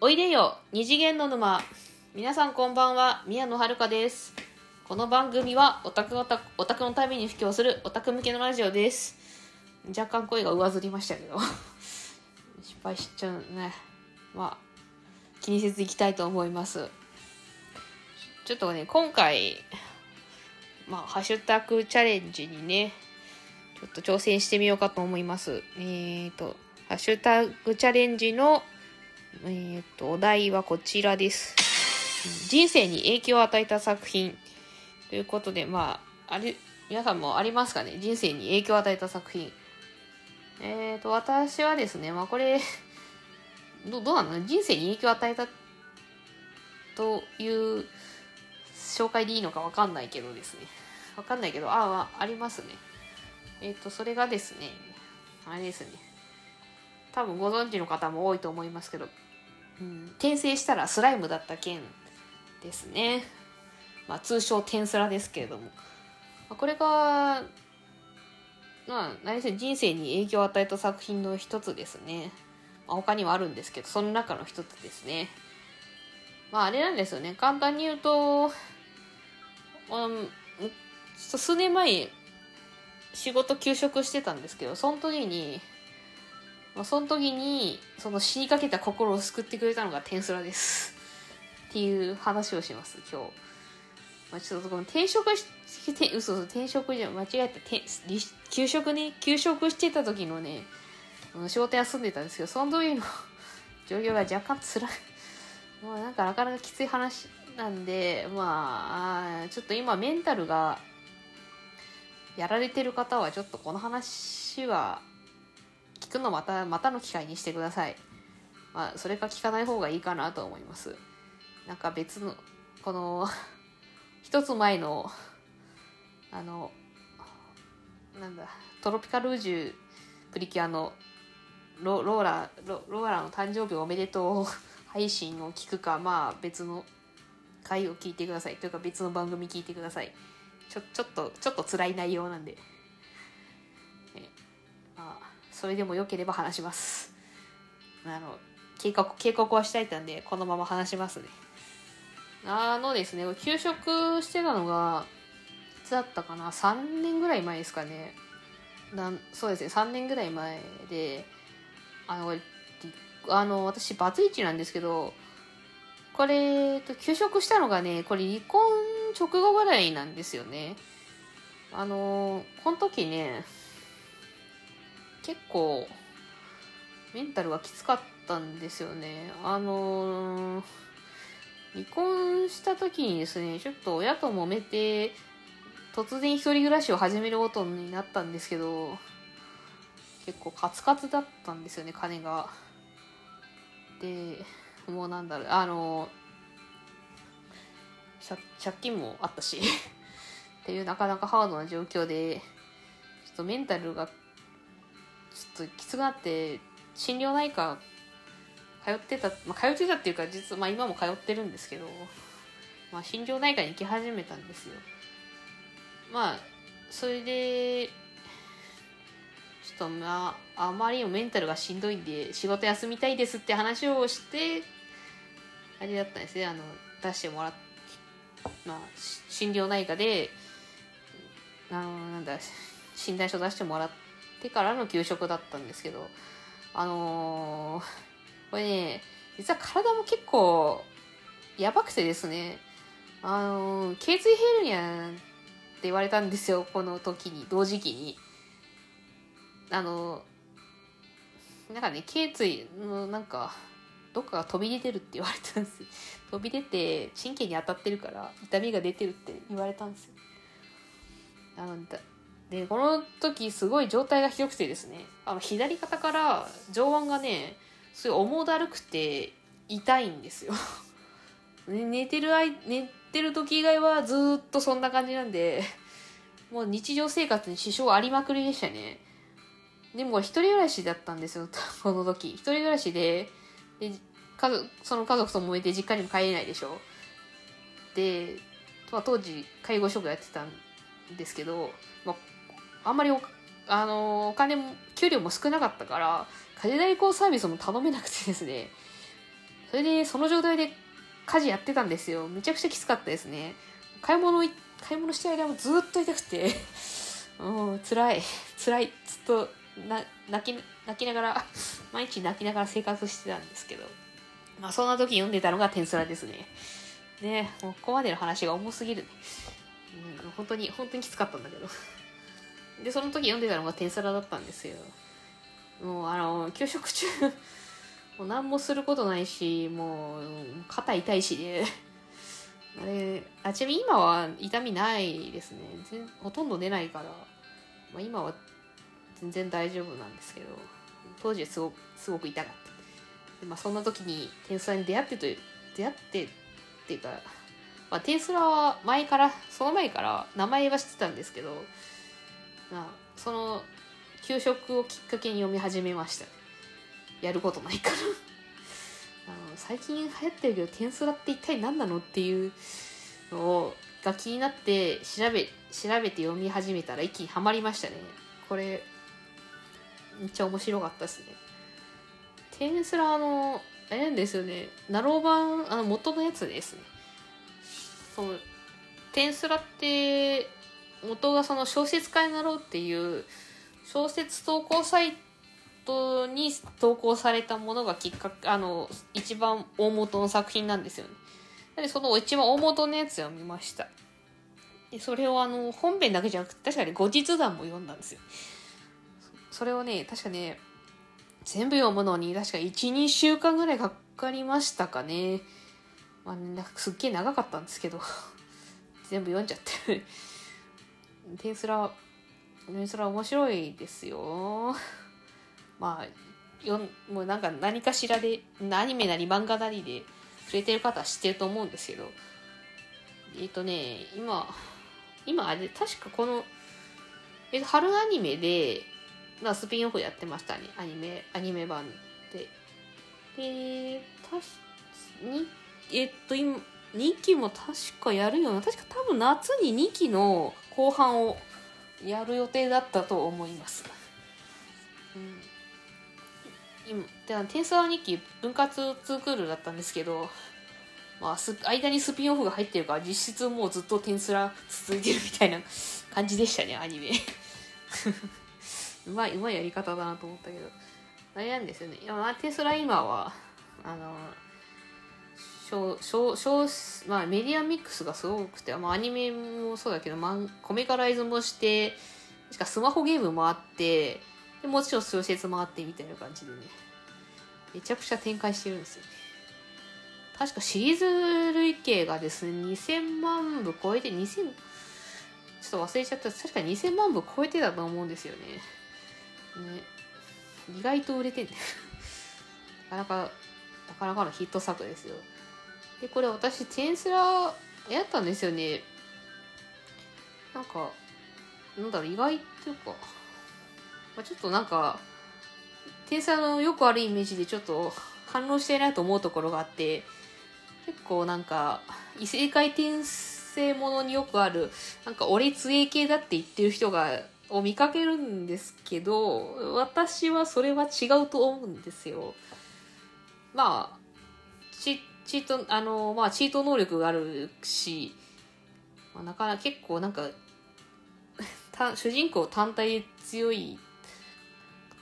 おいでよ二次元の沼。皆さんこんばんは宮野遥です。この番組はオタクオタオタクのために布教するオタク向けのラジオです。若干声が上ずりましたけど。失敗しちゃうね。まあ気にせずいきたいと思います。ちょっとね今回まあハッシュタグチャレンジにねちょっと挑戦してみようかと思います。えーとハッシュタグチャレンジのえっ、と、お題はこちらです。人生に影響を与えた作品。ということで、まあ、あれ、皆さんもありますかね？人生に影響を与えた作品。えっ、と、私はですね、まあこれ、どどうなの？人生に影響を与えたという紹介でいいのかわかんないけどですね。わかんないけど、ああ、ありますね。えっ、と、それがですね、あれですね。多分ご存知の方も多いと思いますけど、うん、転生したらスライムだった件ですね。まあ、通称テンスラですけれども。まあ、これが、まあ、何せ人生に影響を与えた作品の一つですね。まあ、他にはあるんですけど、その中の一つですね。まあ、あれなんですよね。簡単に言うと、うん、数年前、仕事休職してたんですけど、その時に、まあ、その時にその死にかけた心を救ってくれたのがテンスラです。っていう話をします今日、まあ、ちょっとこの転職して嘘嘘転職じゃ間違えた転休職ね休職してた時のね仕事休んでたんですけどその時の状況が若干辛い。もうなんかなかなかきつい話なんでまあちょっと今メンタルがやられてる方はちょっとこの話は聞くのまたまたの機会にしてください。まあ、それか聞かない方がいいかなと思います。なんか別の、この、一つ前の、あの、なんだ、トロピカルージュプリキュアのロローラロ、ローラの誕生日おめでとう配信を聞くか、まあ別の回を聞いてください。というか別の番組聞いてください。ちょ、ちょっと、ちょっと辛い内容なんで。それでも良ければ話します。あの、警告、警告はしたいたんで、このまま話しますね。あのですね、休職してたのが、いつだったかな ?3 年ぐらい前ですかね。なんそうですね、3年ぐらい前で、あの、あの私、バツイチなんですけど、これ、休職したのがね、これ離婚直後ぐらいなんですよね。あの、この時ね、結構メンタルがきつかったんですよね。あのー、離婚した時にですね、ちょっと親と揉めて、突然一人暮らしを始めることになったんですけど、結構カツカツだったんですよね、金が。で、もうなんだろう、あの、借金もあったし っていうなかなかハードな状況で、ちょっとメンタルがちょっときつくなって心療内科通ってた、まあ、通ってたっていうか実は、まあ、今も通ってるんですけど、まあ、心療内科に行き始めたんですよ。まあそれでちょっとまああまりにもメンタルがしんどいんで仕事休みたいですって話をしてあれだったんですね。あの出してもらっまあ心療内科であのなんだ診断書出してもらっててからの給食だったんですけど、あのー、これね、実は体も結構やばくてですね、あのー、頸椎ヘルニアって言われたんですよ、この時に、同時期に。あのー、なんかね、頸椎のなんか、どっかが飛び出てるって言われたんです 飛び出て神経に当たってるから痛みが出てるって言われたんですよ。あので、この時すごい状態がひどくてですね、あの左肩から上腕がね、すごい重だるくて痛いんですよ。寝てる間、寝てる時以外はずっとそんな感じなんで、もう日常生活に支障ありまくりでしたね。でも一人暮らしだったんですよ、この時。一人暮らしで、で家族その家族と揉めて実家にも帰れないでしょ。で、まあ、当時介護職やってたんですけど、まああんまりおあのお金も給料も少なかったから家事代行サービスも頼めなくてですね。それでその状態で家事やってたんですよ。めちゃくちゃきつかったですね。買い物買い物してる間もずっと痛くて。うん辛い。辛い。ずっとな泣き泣きながら 毎日泣きながら生活してたんですけど。まあそんな時読んでたのが天スラですね。ねもうここまでの話が重すぎる。ね、うん、本当に本当にきつかったんだけど。でその時読んでたのが天スラだったんですよ。もうあの給食中 もう何もすることないしもう肩痛いしで、あれあちなみに今は痛みないですね。ほとんど出ないから、まあ、今は全然大丈夫なんですけど当時はすごくすごく痛かった。で、まあ、そんな時に天スラに出会ってと出会ってっていうか、まあ、天スラは前からその前から名前は知ってたんですけど、まあ、その給食をきっかけに読み始めました。やることないから。あの最近流行ってるけど天スラって一体何なのっていうのをが気になって調べ調べて読み始めたら一気にはまりましたね。これめっちゃ面白かったですね。天スラあのあれなんですよね。ナロー版あの元のやつですね。そう天スラって元がその小説家になろうっていう小説投稿サイトに投稿されたものがきっかけあの一番大元の作品なんですよね。でその一番大元のやつを見ました。でそれをあの本編だけじゃなくて確かに後日談も読んだんですよ。それをね確かね全部読むのに確か12週間ぐらいかかりましたかね。まあ、ね、なんかすっげえ長かったんですけど。全部読んじゃってる。テンスラテンスラ面白いですよ。まあよもうなんか何かしらでアニメなり漫画なりで触れてる方は知ってると思うんですけど。えっ、ー、とね今今あれ確かこの、えー、春アニメでまあ、スピンオフやってましたね。アニメアニメ版で。で確にえっと今2期も確かやるような確か多分夏に2期の後半をやる予定だったと思います、うん。今で天才日記分割2クールだったんですけど、まあ、す間にスピンオフが入ってるから実質もうずっと天スラ続いてるみたいな感じでしたねアニメ。うまいうまいやり方だなと思ったけど。あれなんですよね。いや、まあ、テスラ今はあのまあメディアミックスがすごくて、まあ、アニメもそうだけど、まあ、コメカライズもしてしかスマホゲームもあってでもちろん小説もあってみたいな感じでね。めちゃくちゃ展開してるんですよね。確かシリーズ累計がですね2000万部超えて2000ちょっと忘れちゃった。確か2000万部超えてたと思うんですよね。ね。意外と売れてんね。なかなかなかなかのヒット作ですよ。でこれ私テンスラーやったんですよねなんかなんだろう意外っていうか、まあ、ちょっとなんか天才のよくあるイメージでちょっと反応してないと思うところがあって結構なんか異性回転性ものによくあるなんか俺杖系だって言ってる人がを見かけるんですけど私はそれは違うと思うんですよ。まあチチートあのまあチート能力があるし、まあ、なかなか結構なんか 主人公単体強い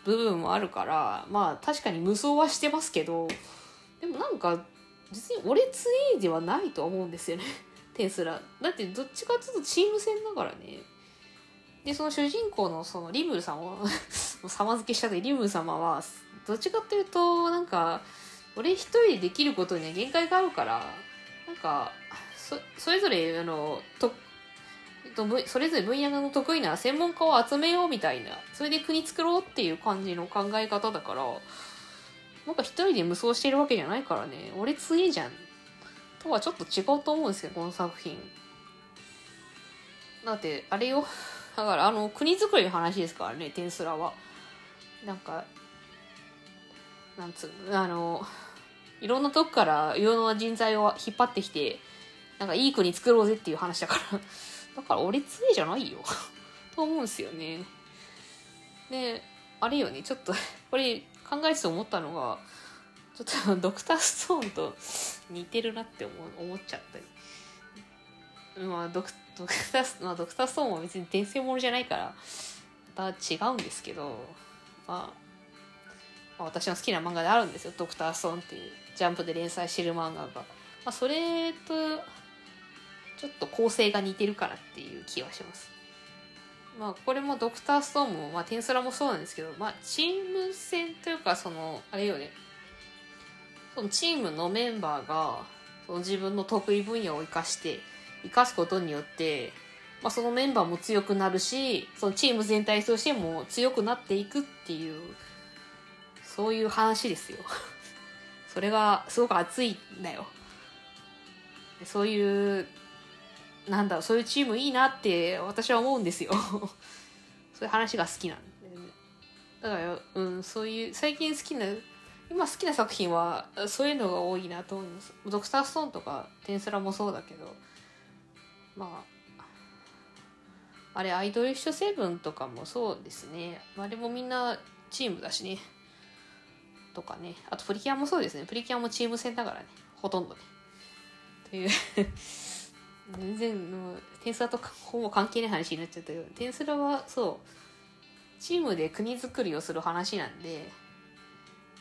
部分もあるからまあ確かに無双はしてますけどでもなんか実に俺強いではないと思うんですよね。テスラ。だってどっちかっていうとチーム戦だからね。でその主人公のそのリムルさんを 様付けしたでリムル様はどっちかっていうとなんか俺一人でできることには限界があるからなんかそそれぞれあのとそれぞれ分野の得意な専門家を集めようみたいなそれで国作ろうっていう感じの考え方だからなんか一人で無双してるわけじゃないからね。俺強いじゃん。とはちょっと違うと思うんですよこの作品。だってあれよ。だからあの国づくりの話ですからねテンスラは。なんかなんつうあのいろんなとこからいろんな人材を引っ張ってきてなんかいい国作ろうぜっていう話だから。だから俺杖じゃないよ。と思うんすよね。であれよね。ちょっとこれ考えてて思ったのがちょっと ドクターストーンと似てるなって思思っちゃったり。まあドクドクタース、まあ、ドクターストーンも別に転生ものじゃないからまた違うんですけど、まあ、まあ私の好きな漫画であるんですよ。ドクターストーンっていう。ジャンプで連載してる漫画が、まあ、それとちょっと構成が似てるからっていう気はします。まあこれもドクターストーンも、まあ、テンスラもそうなんですけど、まあ、チーム戦というかそのあれよね。そのチームのメンバーがその自分の得意分野を生かして生かすことによって、まあ、そのメンバーも強くなるしそのチーム全体としても強くなっていくっていうそういう話ですよ。それがすごく熱いんだよ。そういうなんだろうそういうチームいいなって私は思うんですよ。そういう話が好きなんで、ね、だからうんそういう最近好きな今好きな作品はそういうのが多いなと思います。ドクターストーンとかテンスラもそうだけど。まああれアイドルッシュセブンとかもそうですね。あれもみんなチームだしね。とかね。あとプリキュアもそうですね。プリキュアもチーム戦だからね。ほとんどね。という。全然もうテンスラとほぼ関係ない話になっちゃったけど。テンスラはそう。チームで国づくりをする話なんで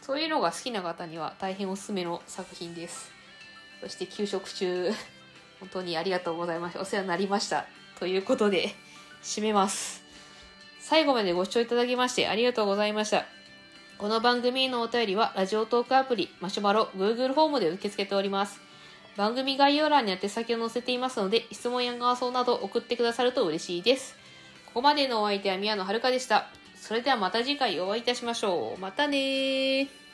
そういうのが好きな方には大変おすすめの作品です。そして給食中 本当にありがとうございました。お世話になりました。ということで締めます。最後までご視聴いただきましてありがとうございました。この番組へのお便りはラジオトークアプリマシュマロ Google フォームで受け付けております番組概要欄に宛先を載せていますので、質問や感想など送ってくださると嬉しいです。ここまでのお相手は宮野遥でした。それではまた次回お会いいたしましょう。またねー。